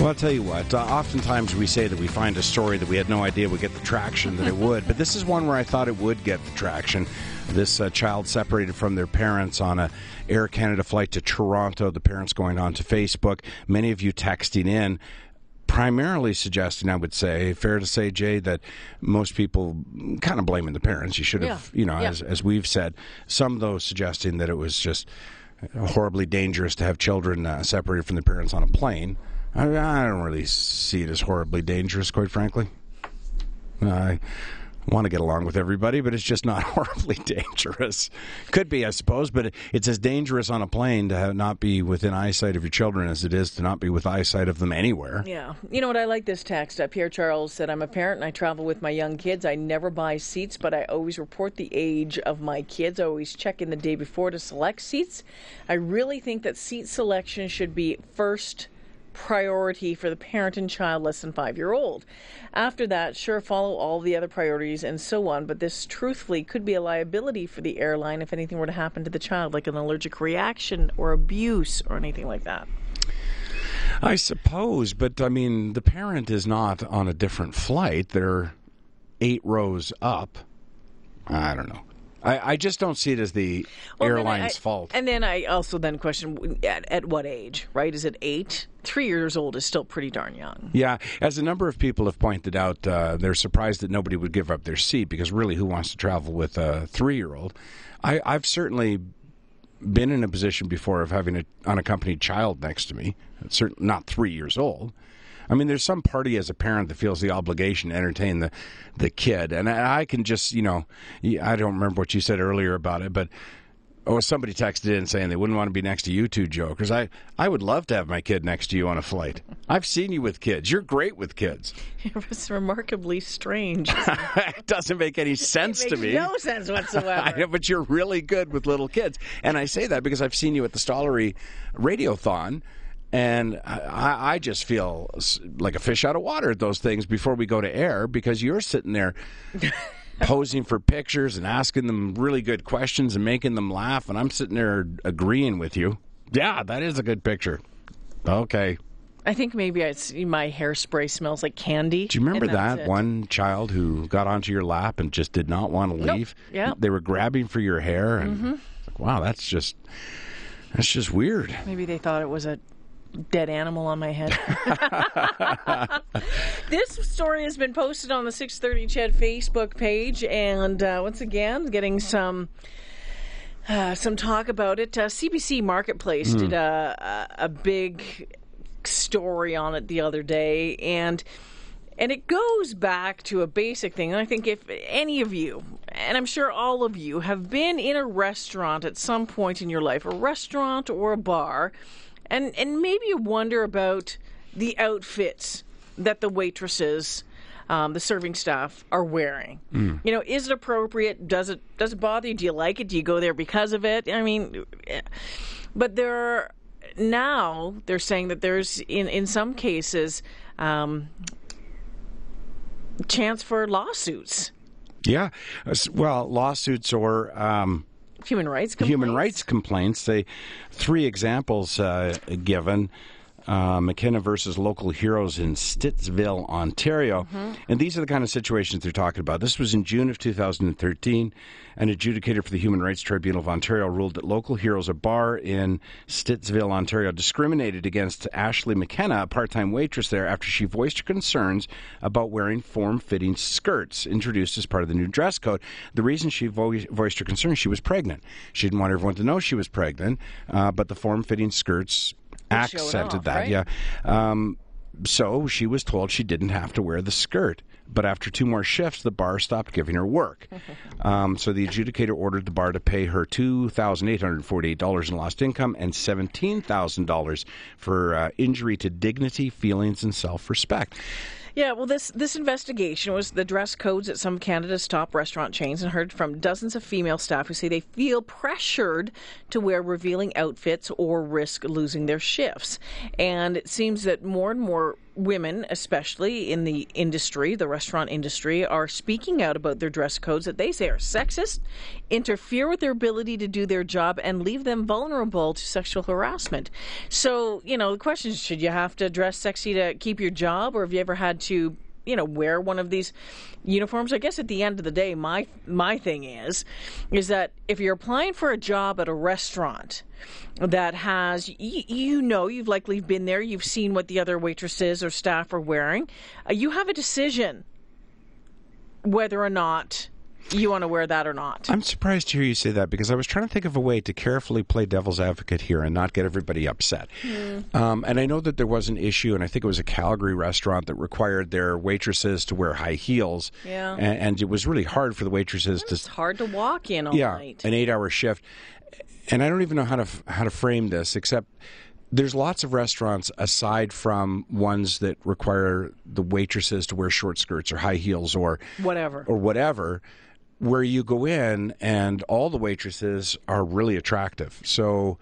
Well, I'll tell you what. Uh, oftentimes we say that we find a story that we had no idea would get the traction that it would, but this is one where I thought it would get the traction. This uh, child separated from their parents on a Air Canada flight to Toronto. The parents going on to Facebook. Many of you texting in primarily suggesting, I would say, fair to say, Jay, that most people kind of blaming the parents. You should have, Yeah. you know, Yeah. as, as we've said, some though suggesting that it was just horribly dangerous to have children uh, separated from their parents on a plane. I, I don't really see it as horribly dangerous, quite frankly. I want to get along with everybody, but it's just not horribly dangerous. Could be, I suppose, but it's as dangerous on a plane to have, not be within eyesight of your children as it is to not be with eyesight of them anywhere. Yeah. You know what? I like this text. Uh, Pierre Charles said, I'm a parent and I travel with my young kids. I never buy seats, but I always report the age of my kids. I always check in the day before to select seats. I really think that seat selection should be first priority for the parent and child less than five year old. After that, sure, follow all the other priorities and so on, but this truthfully could be a liability for the airline if anything were to happen to the child, like an allergic reaction or abuse or anything like that. I suppose, but I mean, the parent is not on a different flight. They're eight rows up. I don't know. I, I just don't see it as the Well, airline's I- fault. And then I also then question at, at what age, right? Is it eight? Three years old is still pretty darn young. Yeah, as a number of people have pointed out, uh, they're surprised that nobody would give up their seat because really, who wants to travel with a three-year-old? I, I've certainly been in a position before of having an unaccompanied child next to me, certainly not three years old. I mean, there's some party as a parent that feels the obligation to entertain the, the kid, and I, I can just, you know, I don't remember what you said earlier about it, but oh, somebody texted in saying they wouldn't want to be next to you two jokers. I, I would love to have my kid next to you on a flight. I've seen you with kids. You're great with kids. It was remarkably strange. it doesn't make any sense to me. no sense whatsoever. I know, but you're really good with little kids, and I say that because I've seen you at the Stollery Radiothon, and I, I just feel like a fish out of water at those things before we go to air because you're sitting there. posing for pictures and asking them really good questions and making them laugh and I'm sitting there agreeing with you. Yeah, that is a good picture. Okay. I think maybe it's my hairspray smells like candy. Do you remember that it. one child who got onto your lap and just did not want to Nope. leave? Yeah. They were grabbing for your hair and Mhm. like, wow, that's just that's just weird. Maybe they thought it was a dead animal on my head. this story has been posted on the 630 Ched Facebook page, and uh, once again, getting some. Uh, some talk about it. Uh, CBC Marketplace Hmm. did a, a a big story on it the other day, and and it goes back to a basic thing. And I think if any of you, and I'm sure all of you, have been in a restaurant at some point in your life, a restaurant or a bar, and and maybe you wonder about the outfits that the waitresses, um, the serving staff, are wearing. Mm. You know, is it appropriate? Does it does it bother you? Do you like it? Do you go there because of it? I mean, eh, but there are, now they're saying that there's in in some cases um, chance for lawsuits, Yeah. Well, lawsuits or um, human rights. complaints. human rights complaints. They three examples uh, given. Uh, McKenna versus local heroes in Stittsville, Ontario. Mm-hmm. And these are the kind of situations they're talking about. This was in June of 2013. An adjudicator for the Human Rights Tribunal of Ontario ruled that local heroes, a bar in Stittsville, Ontario, discriminated against Ashley McKenna, a part time waitress there, after she voiced her concerns about wearing form fitting skirts introduced as part of the new dress code. The reason she vo- voiced her concerns, she was pregnant. She didn't want everyone to know she was pregnant, uh, but the form fitting skirts Would show it accented off, that, right? yeah. Um, so she was told she didn't have to wear the skirt. But after two more shifts, the bar stopped giving her work. Um, so the adjudicator ordered the bar to pay her $2,848 in lost income and $17,000 for uh, injury to dignity, feelings, and self respect. Yeah, well, this this investigation was the dress codes at some Canada's top restaurant chains, and heard from dozens of female staff who say they feel pressured to wear revealing outfits or risk losing their shifts. And it seems that more and more women, especially in the industry, the restaurant industry, are speaking out about their dress codes that they say are sexist, interfere with their ability to do their job, and leave them vulnerable to sexual harassment. So, you know, the question is should you have to dress sexy to keep your job, or have you ever had to you know wear one of these uniforms. I guess at the end of the day my my thing is is that if you're applying for a job at a restaurant that has you, you know you've likely been there you've seen what the other waitresses or staff are wearing uh, you have a decision whether or not you want to wear that or not. I'm surprised to hear you say that because I was trying to think of a way to carefully play devil's advocate here and not get everybody upset. Mm. Um, and I know that there was an issue, and I think it was a Calgary restaurant that required their waitresses to wear high heels. Yeah. And, and it was really hard for the waitresses it's to. hard to walk in all yeah, night. an eight-hour shift. And I don't even know how to how to frame this, except there's lots of restaurants aside from ones that require the waitresses to wear short skirts or high heels or whatever or whatever where you go in and all the waitresses are really attractive. So,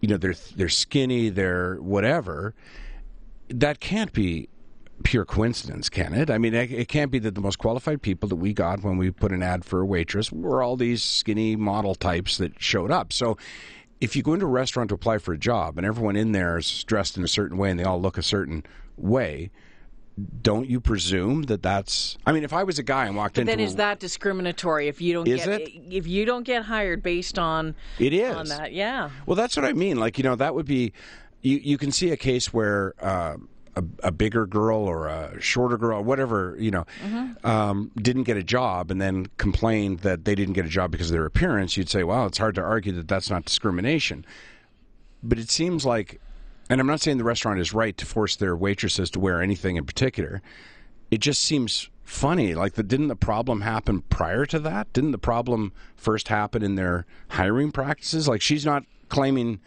you know, they're they're skinny, they're whatever. That can't be pure coincidence, can it? I mean, it can't be that the most qualified people that we got when we put an ad for a waitress were all these skinny model types that showed up. So, if you go into a restaurant to apply for a job and everyone in there is dressed in a certain way and they all look a certain way, don't you presume that that's i mean if i was a guy and walked into then is that discriminatory if you don't is get it? if you don't get hired based on it is on that yeah well that's what i mean like you know that would be you you can see a case where uh, a, a, bigger girl or a shorter girl, whatever, you know, mm-hmm. um, didn't get a job and then complained that they didn't get a job because of their appearance, you'd say, well, it's hard to argue that that's not discrimination. But it seems like and I'm not saying the restaurant is right to force their waitresses to wear anything in particular. It just seems funny. Like, the, didn't the problem happen prior to that? Didn't the problem first happen in their hiring practices? Like, she's not claiming.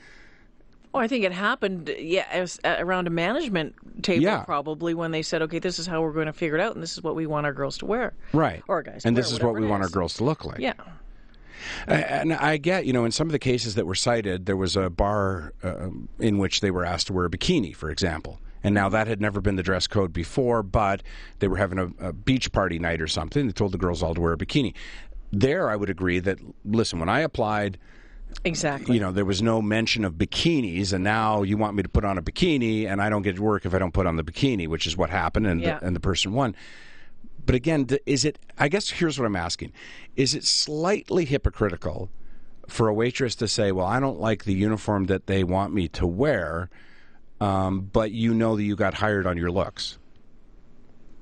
Oh, I think it happened, yeah, uh, around a management table, yeah. probably when they said, "Okay, this is how we're going to figure it out, and this is what we want our girls to wear." Right. Or guys. and this is what we want our girls to look like. Yeah. And I get, you know, in some of the cases that were cited, there was a bar uh, in which they were asked to wear a bikini, for example. And now that had never been the dress code before, but they were having a, a beach party night or something. They told the girls all to wear a bikini. There, I would agree that, listen, when I applied, Exactly. You know, there was no mention of bikinis, and now you want me to put on a bikini, and I don't get to work if I don't put on the bikini, which is what happened, and, yeah. the, and the person won. But again, is it? I guess here's what I'm asking: Is it slightly hypocritical for a waitress to say, "Well, I don't like the uniform that they want me to wear," um, but you know that you got hired on your looks?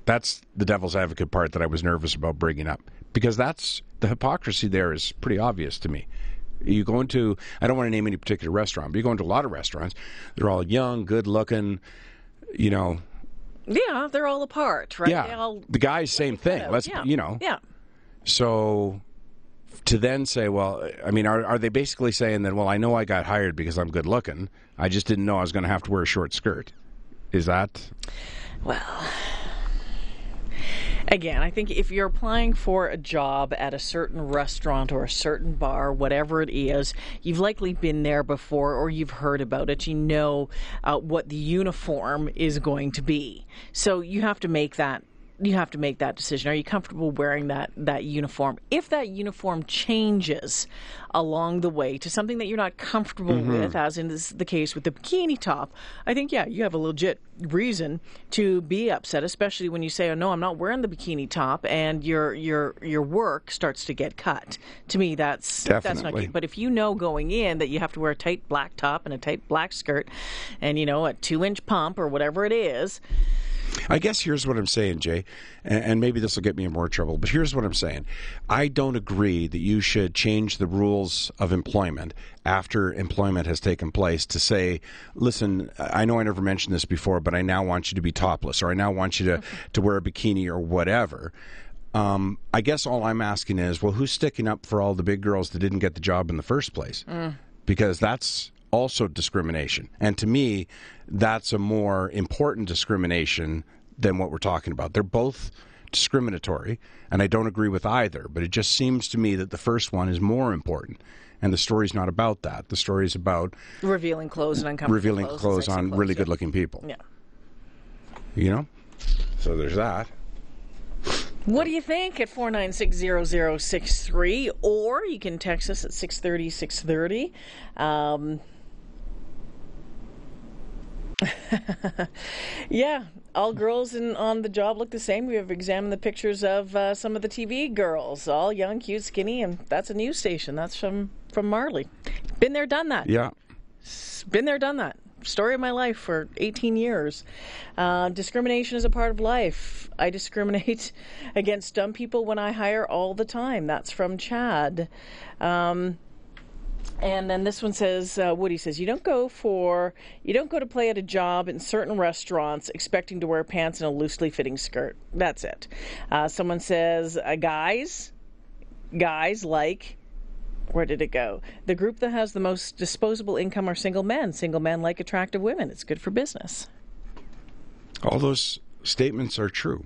That's the devil's advocate part that I was nervous about bringing up because that's the hypocrisy. There is pretty obvious to me. You go into, I don't want to name any particular restaurant, but you go into a lot of restaurants. They're all young, good looking, you know, yeah, they're all apart, right? Yeah, all, the guys, same thing. Let's yeah. you know. Yeah. So to then say, well, I mean, are are they basically saying that? Well, I know I got hired because I'm good looking. I just didn't know I was going to have to wear a short skirt. Is that? Well, again, I think if you're applying for a job at a certain restaurant or a certain bar, whatever it is, you've likely been there before or you've heard about it. You know uh, what the uniform is going to be. So you have to make that you have to make that decision. Are you comfortable wearing that that uniform? If that uniform changes along the way to something that you're not comfortable mm-hmm. with, as in this, the case with the bikini top, I think yeah, you have a legit reason to be upset, especially when you say, "Oh no, I'm not wearing the bikini top," and your your your work starts to get cut. To me, that's Definitely. that's not good. But if you know going in that you have to wear a tight black top and a tight black skirt, and you know a two inch pump or whatever it is I guess here's what I'm saying, Jay, and, maybe this will get me in more trouble, but here's what I'm saying. I don't agree that you should change the rules of employment after employment has taken place to say, listen, I know I never mentioned this before, but I now want you to be topless, or I now want you to, to wear a bikini or whatever. Um, I guess all I'm asking is, well, who's sticking up for all the big girls that didn't get the job in the first place? Mm. Because that's also discrimination. And to me, that's a more important discrimination than what we're talking about. They're both discriminatory, and I don't agree with either, but it just seems to me that the first one is more important. And the story's not about that. The story is about revealing clothes and uncomfortable revealing clothes, clothes on clothes, really yeah. good looking people. Yeah. You know? So there's that. What do you think at 4960063? Or you can text us at 630 630. Um, yeah, all girls in, on the job look the same. We have examined the pictures of uh, some of the TV girls, all young, cute, skinny, and that's a news station. That's from, from Marley. Been there, done that. Yeah. Been there, done that. Story of my life for 18 years. Uh, discrimination is a part of life. I discriminate against dumb people when I hire all the time. That's from Chad. Um, and then this one says, uh, Woody says, you don't go for, you don't go to play at a job in certain restaurants expecting to wear pants and a loosely fitting skirt. That's it. Uh, someone says, uh, guys, guys like, where did it go? The group that has the most disposable income are single men. Single men like attractive women. It's good for business. All those statements are true.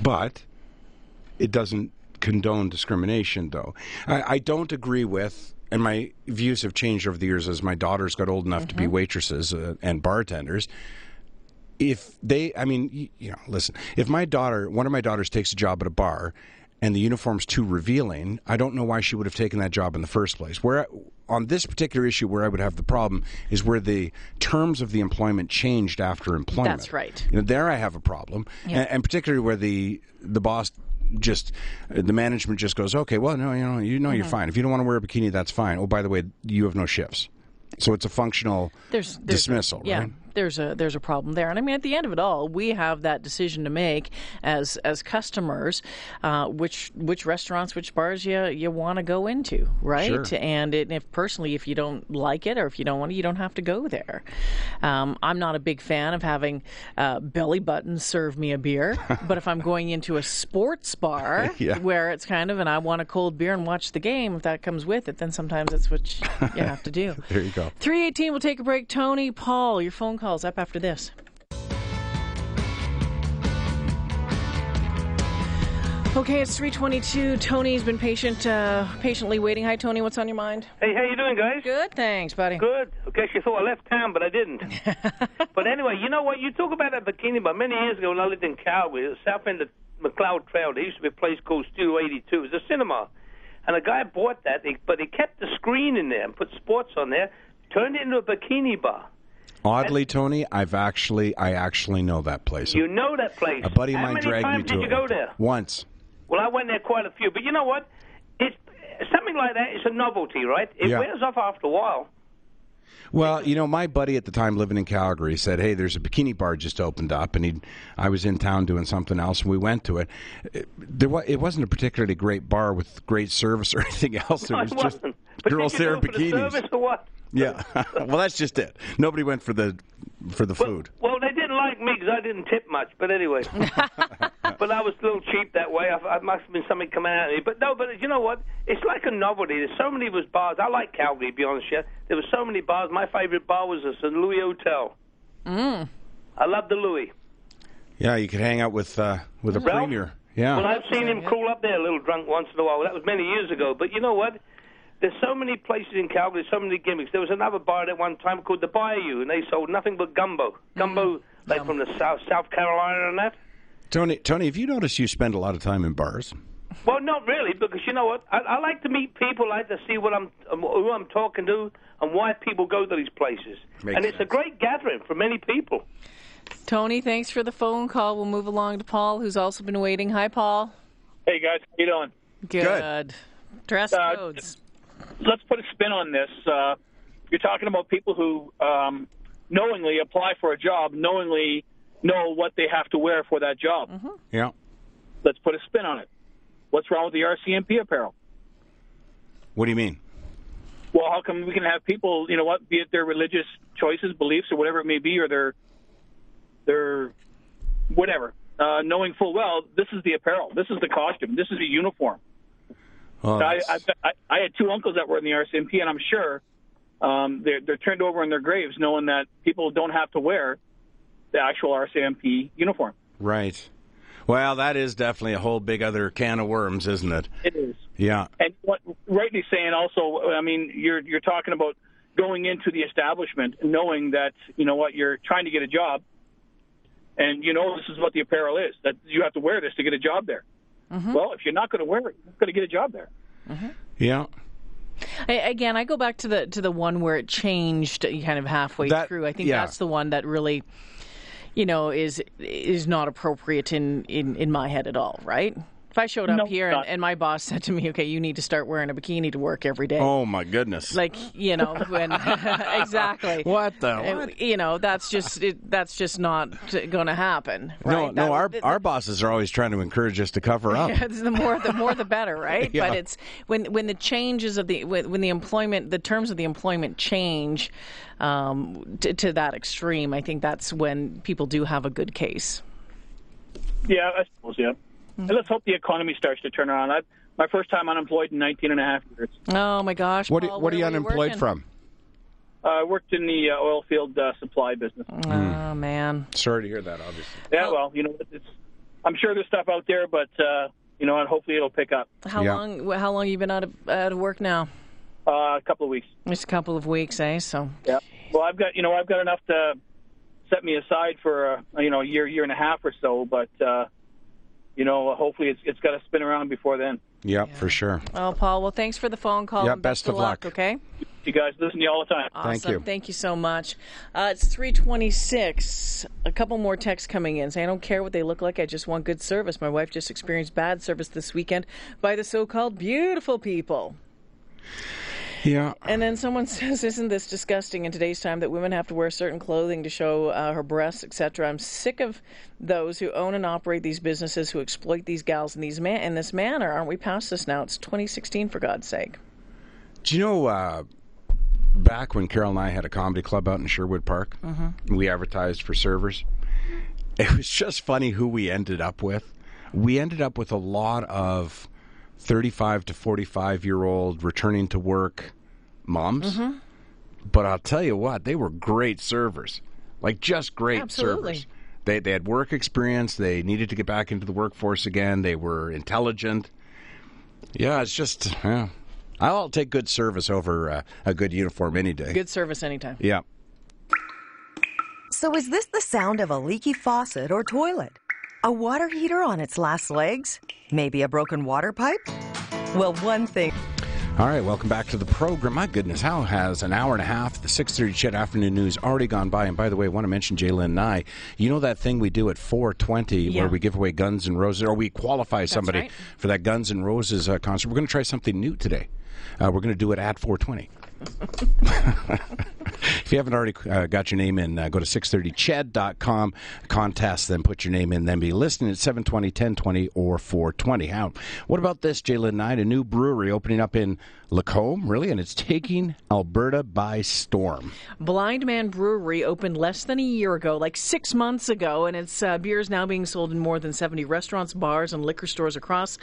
But it doesn't condone discrimination, though. I, I, don't agree with, and my views have changed over the years as my daughters got old enough mm-hmm. to be mm-hmm. waitresses uh, and bartenders. If they, I mean, you, you know, listen, if my daughter, one of my daughters takes a job at a bar and the uniform's too revealing, I don't know why she would have taken that job in the first place. Where on this particular issue, where I would have the problem is where the terms of the employment changed after employment. That's right. You know, there I have a problem, yeah. and, and, particularly where the the boss just the management just goes, okay, well, no, you know, you know, mm-hmm. you're fine. If you don't want to wear a bikini, that's fine. Oh, by the way, you have no shifts. So it's a functional there's, there's, dismissal, yeah. right? There's a there's a problem there. And I mean, at the end of it all, we have that decision to make as as customers, uh, which which restaurants, which bars you you want to go into, right? Sure. And, it, if personally, if you don't like it or if you don't want to, you don't have to go there. Um, I'm not a big fan of having uh, belly buttons serve me a beer, but if I'm going into a sports bar yeah. where it's kind of and I want a cold beer and watch the game, if that comes with it, then sometimes that's what you have to do. there you go. 318. We'll take a break. Tony, Paul, your phone call calls up after this. Okay, it's 322. Tony's been patient, uh, patiently waiting. Hi, Tony. What's on your mind? Hey, how you doing, guys? Good, thanks, buddy. Good. Guess you thought I left town, but I didn't. but anyway, you know what? You talk about that bikini bar. Many years ago when I lived in Calgary, the south end of Macleod Trail, there used to be a place called Studio 82. It was a cinema. And a guy bought that, but he kept the screen in there and put sports on there, turned it into a bikini bar. Oddly, Tony, I've actually I actually know that place. You know that place. A buddy of How mine many dragged times me to did you it. go there? Once. Well, I went there quite a few, but you know what? It's something like that. It's a novelty, right? It Yeah. wears off after a while. Well, you know, my buddy at the time living in Calgary said, "Hey, there's a bikini bar just opened up," and he, I was in town doing something else, and we went to it. It, there was, it wasn't a particularly great bar with great service or anything else. It was just wasn't. But girls did you there go in for the bikinis. service or what? Yeah, well, that's just it. Nobody went for the for the food. Well, they didn't like me because I didn't tip much. But anyway, but I was a little cheap that way. I, I must have been something coming out of me. But no, but you know what? It's like a novelty. There's so many of those bars. I like Calgary, to be honest. Yeah, there were so many bars. My favorite bar was the St. Louis Hotel. Mm. I love the Louis. Yeah, you could hang out with uh, with a Ralph? premier. Yeah. Well, I've seen him crawl up there a little drunk once in a while. That was many years ago. But you know what? There's so many places in Calgary, so many gimmicks. There was another bar at one time called the Bayou, and they sold nothing but gumbo. Gumbo, Mm-hmm. like from the South South Carolina and that. Tony, Tony, have you noticed you spend a lot of time in bars? Well, not really, because you know what? I, I like to meet people. I like to see what I'm, um, who I'm talking to, and why people go to these places. Makes and it's a great gathering for many people. Tony, thanks for the phone call. We'll move along to Paul, who's also been waiting. Hi, Paul. Hey guys, how you doing? Good. Dress Uh, codes. Let's put a spin on this. Uh, you're talking about people who um, knowingly apply for a job, knowingly know what they have to wear for that job. Yeah. Let's put a spin on it. What's wrong with the RCMP apparel? What do you mean? Well, how come we can have people, you know what, be it their religious choices, beliefs, or whatever it may be, or their their whatever, uh, knowing full well this is the apparel, this is the costume, this is the uniform. Oh, I, I, I, had two uncles that were in the RCMP, and I'm sure um, they're, they're turned over in their graves knowing that people don't have to wear the actual RCMP uniform. right. Well, that is definitely a whole big other can of worms, isn't it? It is. Yeah. And what rightly saying also, I mean, you're you're talking about going into the establishment knowing that you know what you're trying to get a job, and you know this is what the apparel is that you have to wear this to get a job there. Mm-hmm. Well, if you're not going to wear it, you're going to get a job there. Mm-hmm. Yeah. I, again, I go back to the to the one where it changed uh, kind of halfway That- through. I think yeah. that's the one that really, you know, is is not appropriate in in, in my head at all. Right? If I showed up No, here and, and my boss said to me, "Okay, you need to start wearing a bikini to work every day," Oh my goodness. like you know, when exactly. what the? What? You know, that's just it, that's just not going to happen. No, right? no. That- Our th- our bosses are always trying to encourage us to cover up. it's the more the more the better, right? Yeah. But it's when when the changes of the when, when the employment the terms of the employment change um, to, to that extreme. I think that's when people do have a good case. Yeah, I suppose. Yeah, and let's hope the economy starts to turn around. I, my first time unemployed in 19 and a half years. Oh my gosh! What, are- Paul, what are you unemployed working? from? Uh, I worked in the uh, oil field uh, supply business. Oh man. Sorry to hear that. Obviously. Yeah, well, you know, it's. I'm sure there's stuff out there, but uh, you know, and hopefully it'll pick up. How Yeah. long? How long you been out of out of work now? Uh, a couple of weeks. Just a couple of weeks, eh? So Yeah. Well, I've got you know I've got enough to set me aside for uh, you know a year year and a half or so, but uh, you know hopefully it's it's got to spin around before then. Yep, for sure. Oh, Paul. Well, thanks for the phone call. Yeah, and best of luck. Okay. You guys listen to you all the time. Awesome. Thank you. Thank you so much. Uh, it's 326. A couple more texts coming in saying, I don't care what they look like. I just want good service. My wife just experienced bad service this weekend by the so called beautiful people. Yeah. And then someone says, Isn't this disgusting in today's time that women have to wear certain clothing to show uh, her breasts, etc.? I'm sick of those who own and operate these businesses who exploit these gals in, these man- in this manner. Aren't we past this now? It's 2016, for God's sake. Do you know uh, back when Carol and I had a comedy club out in Sherwood Park, we advertised for servers. It was just funny who we ended up with. We ended up with a lot of 35 to 45 year old returning to work moms. But I'll tell you what, they were great servers. Like just great Absolutely. servers. They, they had work experience. They needed to get back into the workforce again. They were intelligent. Yeah, it's just, yeah. I'll take good service over uh, a good uniform any day. Good service anytime. Yeah. So is this the sound of a leaky faucet or toilet? A water heater on its last legs? Maybe a broken water pipe? Well, one thing. All right, welcome back to the program. My goodness, how has an hour and a half, the 6.30 Ched Afternoon News, already gone by? And by the way, I want to mention J'lyn Nye. You know that thing we do at 4.20 Yeah. where we give away Guns and Roses, or we qualify somebody right. for that Guns and Roses uh, concert. We're going to try something new today. Uh, we're going to do it at 420. If you haven't already uh, got your name in, uh, go to 630ched.com, contest, then put your name in, then be listening at 720, 1020, or 420. How? What about this, Jalen Knight? A new brewery opening up in Lacombe, really? And it's taking Alberta by storm. Blindman Brewery opened less than a year ago, like six months ago, and its uh, beer is now being sold in more than 70 restaurants, bars, and liquor stores across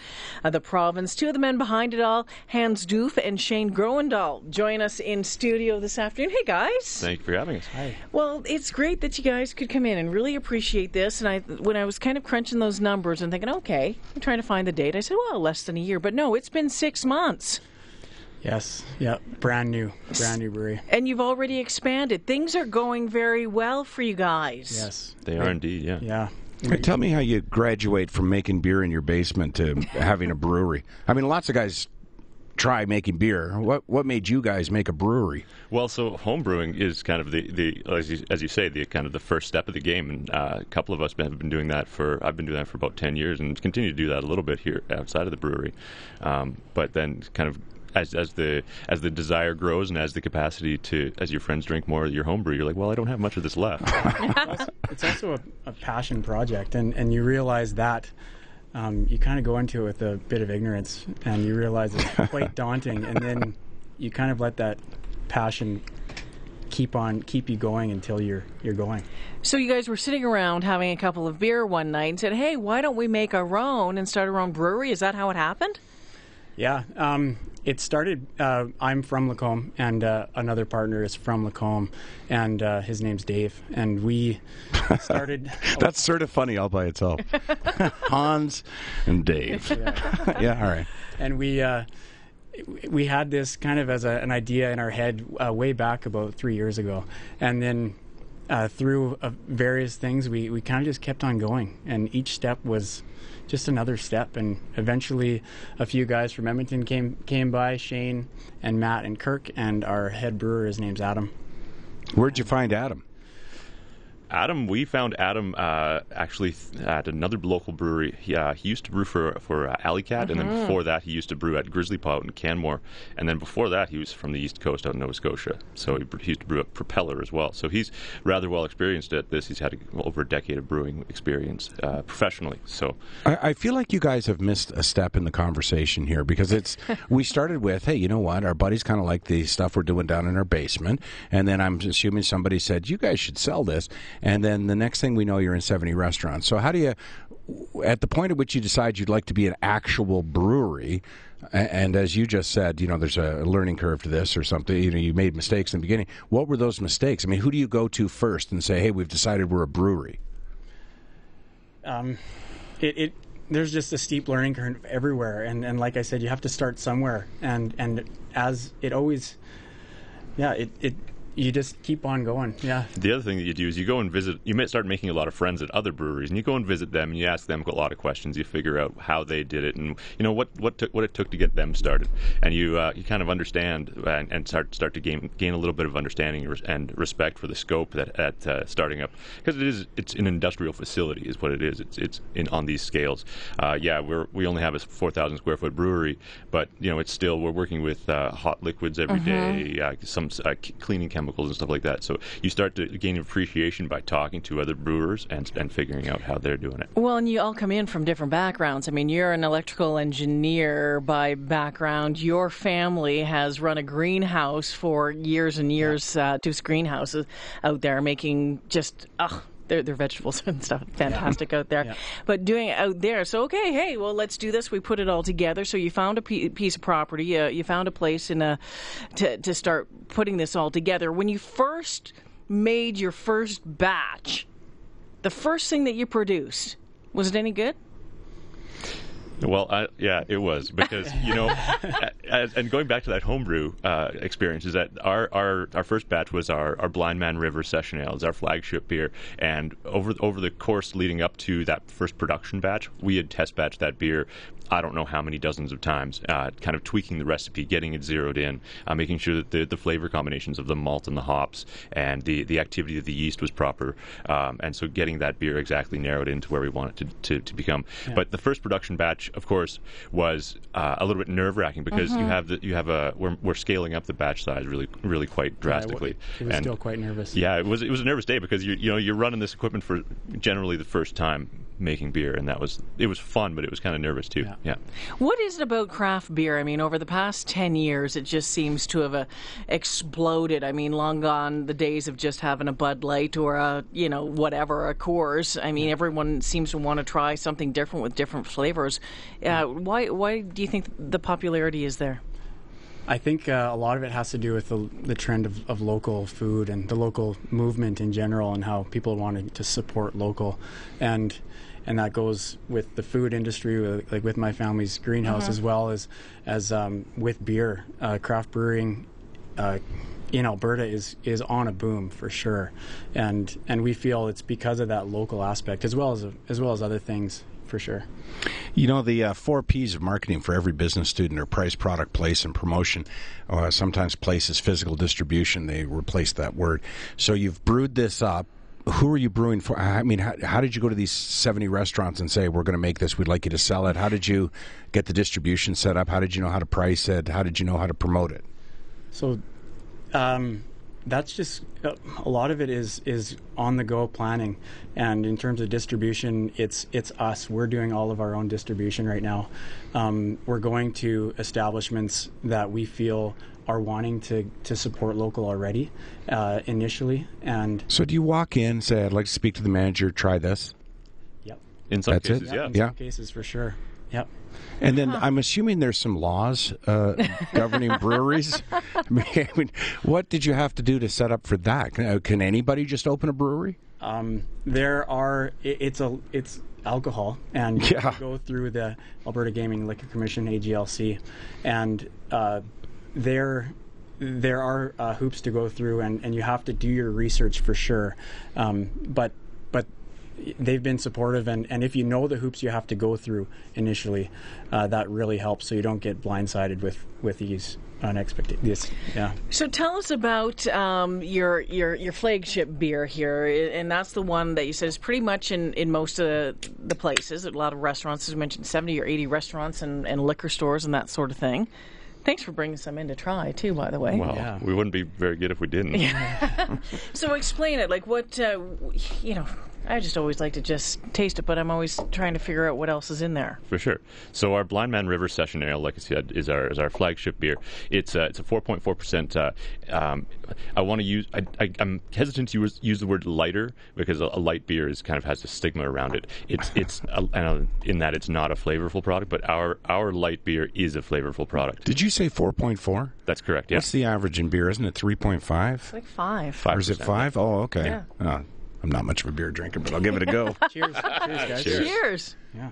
uh, the province. Two of the men behind it all, Hans Doef and Shane Groendahl, join us in studio this afternoon. Hey, guys. Thank you for having us. Hi. Well, it's great that you guys could come in and really appreciate this. And I, when I was kind of crunching those numbers and thinking, okay, I'm trying to find the date, I said, well, less than a year. But no, it's been six months. Yes. Yep. Brand new. Brand new brewery. And you've already expanded. Things are going very well for you guys. Yes. They are indeed, yeah. Yeah. Hey, Tell me how you graduate from making beer in your basement to having a brewery. I mean, lots of guys try making beer. What what made you guys make a brewery? Well, so home brewing is kind of the, the as, you, as you say, the kind of the first step of the game, and uh, a couple of us have been doing that for. I've been doing that for about ten years, and continue to do that a little bit here outside of the brewery. Um, but then, kind of as as the as the desire grows, and as the capacity to as your friends drink more of your home brew, you're like, well, I don't have much of this left. It's also a, a passion project, and, and you realize that um, you kind of go into it with a bit of ignorance, and you realize it's quite daunting, and then you kind of let that passion keep on keep you going until you're you're going. So you guys were sitting around having a couple of beer one night and said, "Hey, why don't we make our own and start our own brewery?" Is that how it happened? Yeah, um, it started. Uh, I'm from Lacombe, and uh, another partner is from Lacombe, and uh, his name's Dave. And we started. That's sort of funny all by itself. Hans and Dave. Yeah. all right. and we uh, we had this kind of as a, an idea in our head uh, way back about three years ago, and then uh, through uh, various things, we, we kind of just kept on going, and each step was just another step. And eventually, a few guys from Edmonton came came by, Shane and Matt and Kirk, and our head brewer, his name's Adam. Where'd you find Adam? Adam, we found Adam uh, actually th- at another local brewery. He, uh, he used to brew for for uh, Alley Kat, and then before that, he used to brew at Grizzly Paw in Canmore, and then before that, he was from the East Coast out in Nova Scotia. So he, he used to brew at Propeller as well. So he's rather well experienced at this. He's had a, over a decade of brewing experience uh, professionally. So I, I feel like you guys have missed a step in the conversation here because it's we started with, hey, you know what? Our buddies kind of like the stuff we're doing down in our basement, and then I'm assuming somebody said you guys should sell this, and then the next thing we know, you're in 70 restaurants. So how do you, at the point at which you decide you'd like to be an actual brewery? And as you just said, you know, there's a learning curve to this or something. You know, you made mistakes in the beginning. What were those mistakes? I mean, who do you go to first and say, "Hey, we've decided we're a brewery"? um, it, it there's just a steep learning curve everywhere, and, and like I said, you have to start somewhere, and and as it always, yeah, it, it you just keep on going, yeah. The other thing that you do is you go and visit. You may start making a lot of friends at other breweries, and you go and visit them, and you ask them a lot of questions. You figure out how they did it, and you know what what took, what it took to get them started, and you uh, you kind of understand and, and start start to gain gain a little bit of understanding and respect for the scope that at uh, starting up because it is it's an industrial facility is what it is. It's it's in on these scales. Uh, yeah, we're we only have a four thousand square foot brewery, but you know it's still we're working with uh, hot liquids every day, uh, some uh, cleaning chemicals and stuff like that. So you start to gain appreciation by talking to other brewers and and figuring out how they're doing it. Well, and you all come in from different backgrounds. I mean, you're an electrical engineer by background. Your family has run a greenhouse for years and years, uh, Doef's greenhouses out there making just, ugh. Their, their vegetables and stuff. Fantastic out there. Yeah. but doing it out there so okay hey well let's do this. We put it all together. So you found a piece of property uh, you found a place in a to, to start putting this all together. When you first made your first batch the first thing that you produced was it any good Well, I, yeah, it was because you know, as, and going back to that homebrew uh, experience, is that our, our our first batch was our, our Blindman River Session Ale, it's our flagship beer, and over over the course leading up to that first production batch, we had test batched that beer. I don't know how many dozens of times, uh, kind of tweaking the recipe, getting it zeroed in, uh, making sure that the, the flavor combinations of the malt and the hops and the, the activity of the yeast was proper, um, and so getting that beer exactly narrowed into where we want it to, to, to become. But the first production batch, of course, was uh, a little bit nerve wracking because you have the, you have a we're, we're scaling up the batch size really really quite drastically. He was And- still quite nervous. yeah, it was it was a nervous day because you you know you're running this equipment for generally the first time making beer, and that was it was fun, but it was kind of nervous too. Yeah. Yeah. What is it about craft beer? I mean, over the past 10 years, it just seems to have uh, exploded. I mean, long gone the days of just having a Bud Light or a, you know, whatever, a Coors. I mean, everyone seems to want to try something different with different flavors. Uh, why, why do you think the popularity is there? I think uh, a lot of it has to do with the, the trend of, of local food and the local movement in general, and how people wanted to support local, and and that goes with the food industry, with- like with my family's greenhouse, as well as as um, with beer, uh, craft brewing. Uh, in Alberta is is on a boom for sure, and and we feel it's because of that local aspect as well as as well as other things for sure. You know, the uh, four P's of marketing for every business student are price, product, place, and promotion. Uh, sometimes place is physical distribution. They replace that word. So you've brewed this up. Who are you brewing for? I mean, how, how did you go to these 70 restaurants and say, we're going to make this, we'd like you to sell it? How did you get the distribution set up? How did you know how to price it? How did you know how to promote it? So um, that's just uh, a lot of it is is on the go planning, and in terms of distribution, it's it's us. We're doing all of our own distribution right now. Um, we're going to establishments that we feel are wanting to to support local already uh, initially, and So do you walk in, say, I'd like to speak to the manager, try this? yep, In some That's it? cases, yeah. in Yeah. some cases for sure. Yep. And then I'm assuming there's some laws uh, governing breweries. I mean, what did you have to do to set up for that? Can, uh, can anybody just open a brewery? Um, there are it, it's a it's alcohol and Yeah. have go through the Alberta Gaming Liquor Commission AGLC and uh, there there are uh, hoops to go through, and, and you have to do your research for sure. Um, but but they've been supportive, and, and if you know the hoops you have to go through initially, uh, that really helps, so you don't get blindsided with with these unexpected. This yeah. So tell us about um, your your your flagship beer here, and that's the one that you said is pretty much in, in most of the places. A lot of restaurants, as you mentioned, seventy or eighty restaurants and, and liquor stores and that sort of thing. Thanks for bringing some in to try too, by the way. Well, Yeah. we wouldn't be very good if we didn't. Yeah. So explain it, like what uh, you know. I just always like to just taste it, but I'm always trying to figure out what else is in there. For sure. So our Blindman River Session Ale, like I said, is our is our flagship beer. It's uh, it's a 4.4 percent. Uh, um, I want to use. I, I, I'm hesitant to use, use the word lighter because a, a light beer is kind of has a stigma around it. It's it's uh, uh, in that it's not a flavorful product, but our our light beer is a flavorful product. Did you say 4.4? That's correct. Yeah. What's the average in beer? Isn't it 3.5? It's Like five. Five Or is it percent. 5? Oh, okay. Yeah. Uh, I'm not much of a beer drinker, but I'll give it a go. Cheers, cheers, guys. Cheers. Cheers. Yeah.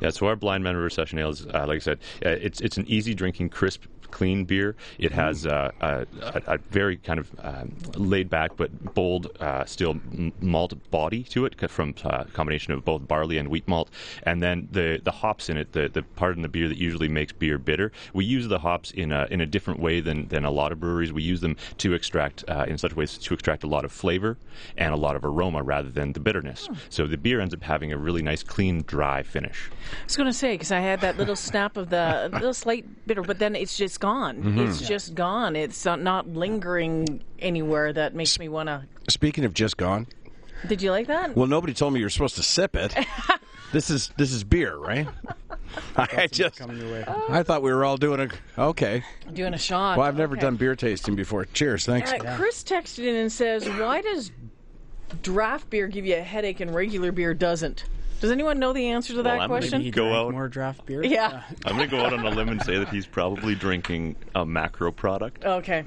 Yeah, so our Blindman River Session Ale is, uh, like I said, uh, it's it's an easy drinking, crisp, clean beer. It has uh, a, a, a very kind of um, laid back but bold, uh, still malt body to it from uh, a combination of both barley and wheat malt. And then the the hops in it, the, the part in the beer that usually makes beer bitter, we use the hops in a in a different way than, than a lot of breweries. We use them to extract uh, in such ways to extract a lot of flavor and a lot of aroma rather than the bitterness. So the beer ends up having a really nice, clean, dry finish. I was going to say because I had that little snap of the little slight bitter, but then it's just gone. It's just gone. It's not, not lingering anywhere that makes me want to. Speaking of just gone, Did you like that? well, nobody told me you're supposed to sip it. this is this is beer, right? I just Coming your way. I thought we were all doing a okay. Doing a shot. Well, I've never Okay. done beer tasting before. Cheers, thanks. Uh, Chris texted in and says, "Why does draft beer give you a headache and regular beer doesn't?" Does anyone know the answer to that I'm gonna question? He Go drank out. more draft beer. Yeah. I'm going to go out on a limb and say that he's probably drinking a macro product. Okay.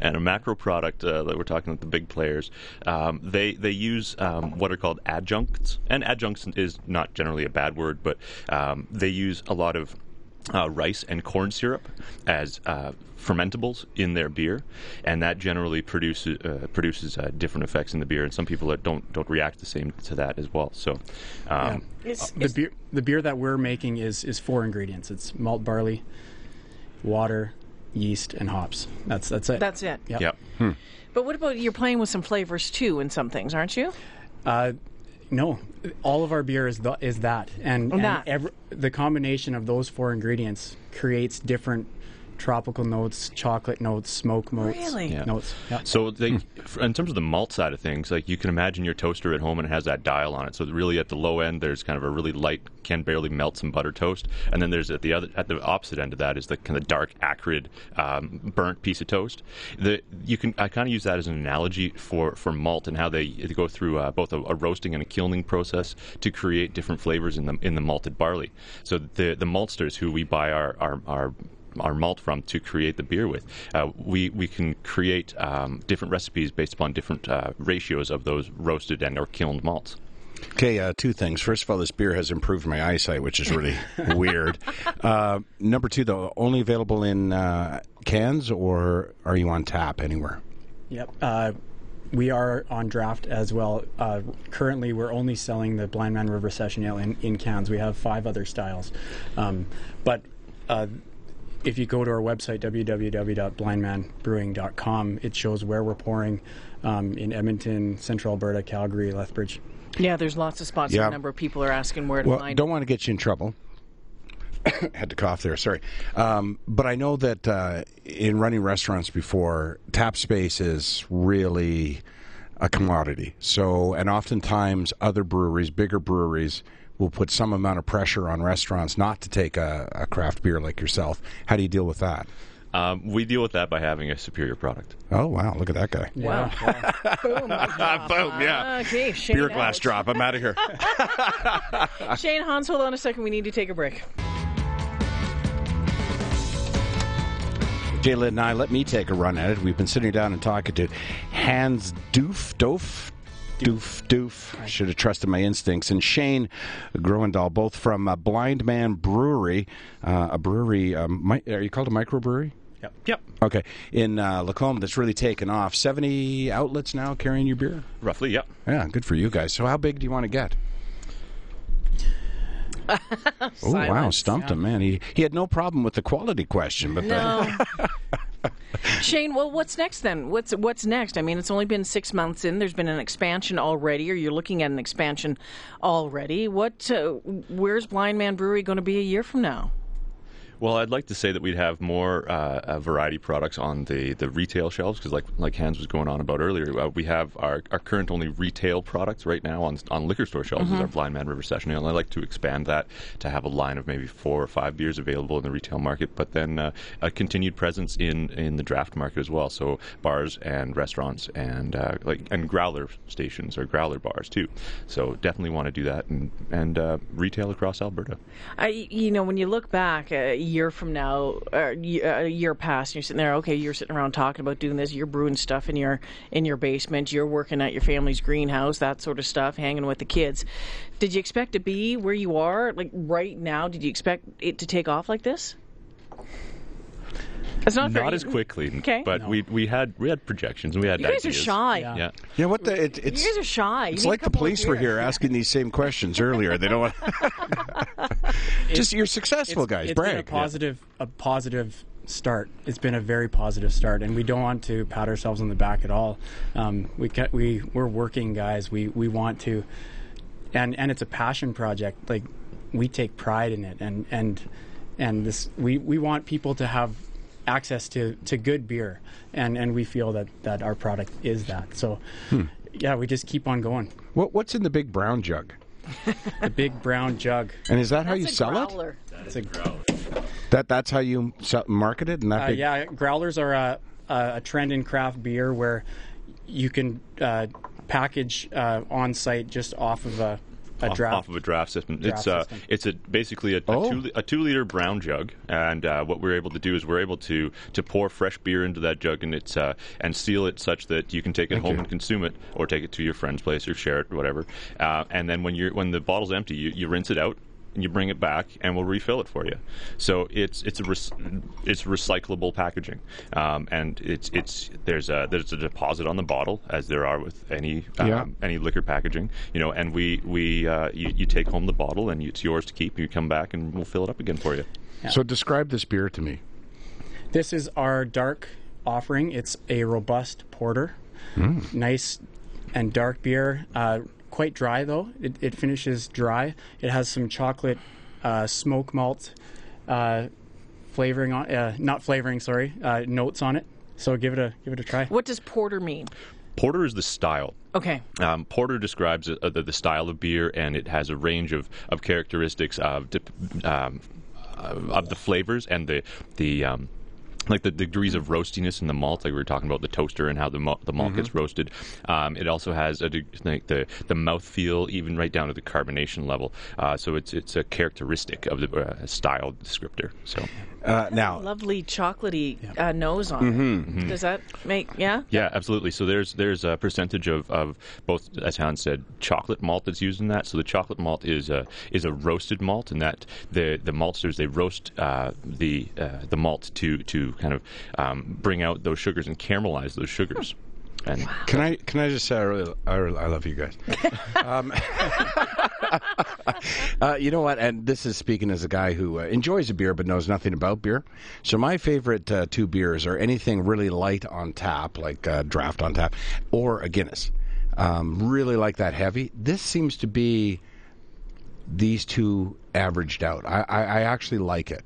And a macro product uh, that we're talking about the big players, um, they they use um, what are called adjuncts, and adjuncts is not generally a bad word, but um, they use a lot of uh, rice and corn syrup as uh, fermentables in their beer, and that generally produces uh, produces uh, different effects in the beer. And some people don't don't react the same to that as well. So, um, It's, The it's- beer the beer that we're making is is four ingredients. It's malt barley, water, yeast, and hops. That's that's it. that's it. Yep. yeah. But what about you're playing with some flavors too in some things, aren't you? No, all of our beer is the, is that, and, oh, and That. every, the combination of those four ingredients creates different tropical notes, chocolate notes, smoke notes, Really? Yeah. notes. Yeah. So, they, in terms of the malt side of things, like you can imagine your toaster at home and it has that dial on it. So, really, at the low end, there's kind of a really light, can barely melt some butter toast, and then there's at the other, at the opposite end of that is the kind of dark, acrid, um, burnt piece of toast. The you can I kind of use that as an analogy for, for malt and how they, they go through uh, both a, a roasting and a kilning process to create different flavors in the in the malted barley. So, the the maltsters who we buy our our, our our malt from to create the beer with. Uh, we we can create um, different recipes based upon different uh, ratios of those roasted and or kilned malts. Okay, uh, two things. First of all, this beer has improved my eyesight, which is really weird. Uh, number two, though, only available in uh, cans, or are you on tap anywhere? Yep. Uh, we are on draft as well. Uh, currently, we're only selling the Blindman River Session Ale in, in cans. We have five other styles. Um, but uh, if you go to our website, www.blindmanbrewing.com, it shows where we're pouring um, in Edmonton, Central Alberta, Calgary, Lethbridge. Yeah, there's lots of spots. Yeah. A number of people are asking where to Well, find. don't want to get you in trouble. Had to cough there. Sorry, um, but I know that uh, in running restaurants before, tap space is really a commodity. So, and oftentimes other breweries, bigger breweries, will put some amount of pressure on restaurants not to take a, a craft beer like yourself. How do you deal with that? Um, we deal with that by having a superior product. Oh wow, look at that guy. Wow. Boom. Boom, yeah. Okay, Shane. Beer glass out. drop. I'm out of here. Shane Hans, hold on a second. We need to take a break. J'lyn and I, let me take a run at it. We've been sitting down and talking to Hans Doof, Doof, Doof, Doof. I should have trusted my instincts. And Shane Groendahl, both from uh, Blindman Brewery, uh, a brewery. Um, mi- are you called a microbrewery? Yep. Yep. Okay, in uh, Lacombe, that's really taken off. Seventy outlets now carrying your beer. Roughly, yep. Yeah, good for you guys. So, how big do you want to get? oh wow, Silence. stumped him, man. He he had no problem with the quality question, but the, No. Shane, well, what's next then? What's what's next? I mean, it's only been six months in. There's been an expansion already, or you're looking at an expansion already. What? Uh, where's Blindman Brewery going to be a year from now? Well, I'd like to say that we'd have more uh, uh, variety products on the, the retail shelves because, like like Hans was going on about earlier, uh, we have our, our current only retail products right now on on liquor store shelves is our Blindman River Session Ale. And I'd like to expand that to have a line of maybe four or five beers available in the retail market, but then uh, a continued presence in, in the draft market as well. So bars and restaurants and uh, like and growler stations or growler bars too. So definitely want to do that and and uh, retail across Alberta. I, you know, when you look back year from now, or y- uh, a year past, and you're sitting there, okay, you're sitting around talking about doing this, you're brewing stuff in your in your basement, you're working at your family's greenhouse, that sort of stuff, hanging with the kids. Did you expect to be where you are, like right now? Did you expect it to take off like this? It's not, Not as quickly, Okay. but we we had we had projections and we had You guys are shy. Yeah. Yeah. you know what? The, it, You guys are shy. You it's like the police were here asking these same questions earlier. They don't want. Just you're successful, guys. It's been a Brag. positive, a positive start. It's been a very positive start, and we don't want to pat ourselves on the back at all. Um, we we we're working guys. We we want to, and and it's a passion project. Like we take pride in it, and and and this we we want people to have access to to good beer, and and we feel that that our product is that. So. Yeah, we just keep on going. What, what's in the big brown jug? The big brown jug. And is that how you That's a sell it? growler. It's a That that's how you sell, market it, and that Uh, big. yeah, growlers are a, a, a trend in craft beer where you can uh, package uh, on site just off of a, a off, draft. off of a draft system. Draft it's uh, system. it's a basically a, a, Oh. two, a two liter brown jug, and uh, what we're able to do is we're able to to pour fresh beer into that jug and it's uh, and seal it such that you can take it home you. and consume it, or take it to your friend's place or share it, or whatever. Uh, and then when you're when the bottle's empty, you, you rinse it out. And you bring it back, and we'll refill it for you. So it's it's a rec- it's recyclable packaging, um, and it's it's there's a there's a deposit on the bottle as there are with any um, Yeah. any liquor packaging, you know, and we we uh, you, you take home the bottle and it's yours to keep. You come back and we'll fill it up again for you. So describe this beer to me. This is our dark offering. It's a robust porter, nice and dark beer. Uh, quite dry though. It, it finishes dry. It has some chocolate uh, smoke malt uh, flavoring on, uh, not flavoring, sorry, uh, notes on it. So give it a give it a try. What does porter mean? Porter is the style. Okay. Um, porter describes uh, the, the style of beer, and it has a range of, of characteristics of dip, um, uh, of the flavors and the the um, like the degrees of roastiness in the malt, like we were talking about the toaster and how the malt, the malt gets roasted. Um, it also has a, de- like the the mouthfeel, even right down to the carbonation level. Uh, so it's it's a characteristic of the uh, style descriptor. So Uh, now, Lovely chocolatey uh, nose on it. Does that make yeah? Yeah, absolutely. So there's there's a percentage of, of both, as Hans said, chocolate malt that's used in that. So the chocolate malt is a is a roasted malt, and that the the maltsters they roast uh, the uh, the malt to to kind of um, bring out those sugars and caramelize those sugars. And Can I can I just say I really I, really, I love you guys. um, uh, you know what? And this is speaking as a guy who uh, enjoys a beer but knows nothing about beer. So my favorite uh, two beers are anything really light on tap, like uh, draft on tap, or a Guinness. Um, really like that heavy. This seems to be these two averaged out. I, I, I actually like it.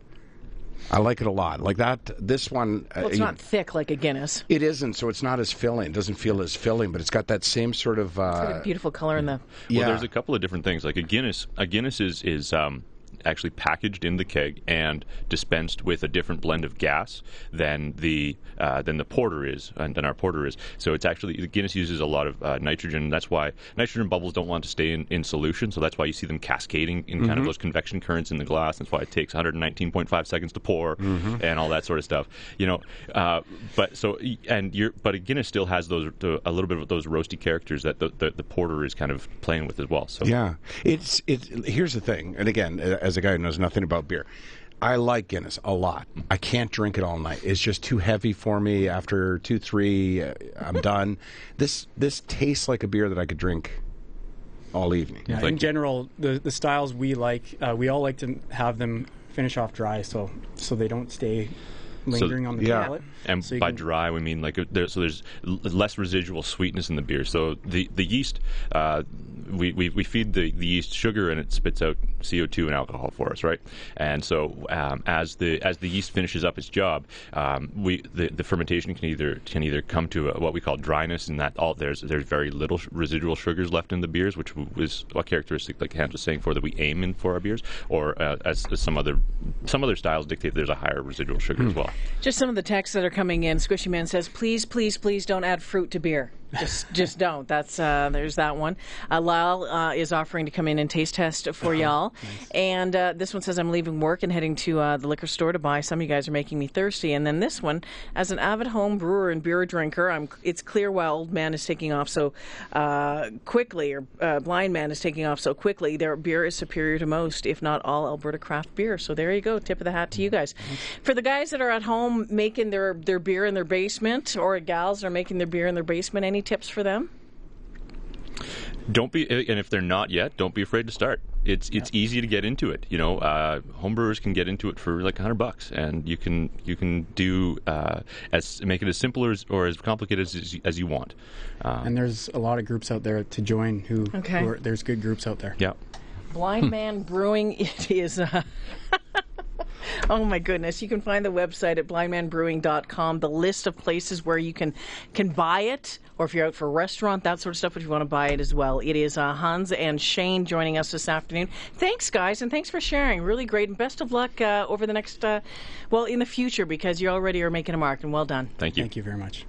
I like it a lot. Like that. This one. uh, Well, it's you- not thick like a Guinness. it isn't, so it's not as filling. It doesn't feel as filling, but it's got that same sort of. Got Uh, a beautiful color in the. yeah. Well, there's a couple of different things. Like a Guinness, a Guinness is is um, actually packaged in the keg and dispensed with a different blend of gas than the uh, than the porter is and than our porter is. So it's actually Guinness uses a lot of uh, nitrogen. That's why nitrogen bubbles don't want to stay in, in solution. So that's why you see them cascading in kind of those convection currents in the glass. That's why it takes 119.5 seconds to pour and all that sort of stuff. You know, uh, but so and you're but a Guinness still has those the, a little bit of those roasty characters that the, the, the porter is kind of playing with as well. So yeah, it's it. Here's the thing, and again, uh, as a guy who knows nothing about beer, I like Guinness a lot. I can't drink it all night. It's just too heavy for me. After two, three, uh, I'm done. This this tastes like a beer that I could drink all evening. Yeah, in general, the the styles we like, uh, we all like to have them finish off dry, so so they don't stay lingering on the yeah. palate. And So by can- dry, we mean like there, so there's less residual sweetness in the beer. So the the yeast, uh, we, we we feed the, the yeast sugar and it spits out CO two and alcohol for us, right? And so um, as the as the yeast finishes up its job, um, we the, the fermentation can either can either come to a, what we call dryness, and that all there's there's very little sh- residual sugars left in the beers, which w- is a characteristic like Hans was saying for that we aim in for our beers, or uh, as, as some other some other styles dictate, there's a higher residual sugar as well. Just some of the texts that are coming in. Squishy Man says, "Please, please, please don't add fruit to beer. Just, just don't." That's uh, there's that one. Uh, Lyle uh, is offering to come in and taste test for y'all, and uh, this one says, "I'm leaving work and heading to uh, the liquor store to buy some. Of you guys are making me thirsty." And then this one, as an avid home brewer and beer drinker, I'm. It's clear why old man is taking off so uh, quickly, or uh, Blindman is taking off so quickly. Their beer is superior to most, if not all, Alberta craft beer. So there you go. Tip of the hat to you guys. For the guys that are at home making their, their beer in their basement, or gals are making their beer in their basement, any tips for them? don't be and if they're not yet don't be afraid to start it's it's easy to get into it you know uh, homebrewers can get into it for like 100 bucks and you can you can do uh, as make it as simple as, or as complicated as, as you want um, And there's a lot of groups out there to join. Who, Okay. who are, there's good groups out there. yeah Blind Man Brewing, it is. Uh, oh my goodness. You can find the website at blindmanbrewing.com, the list of places where you can, can buy it, or if you're out for a restaurant, that sort of stuff, if you want to buy it as well. It is uh, Hans and Shane joining us this afternoon. Thanks, guys, and thanks for sharing. Really great, and best of luck uh, over the next, uh, well, in the future, because you already are making a mark, and well done. thank you Thank you very much.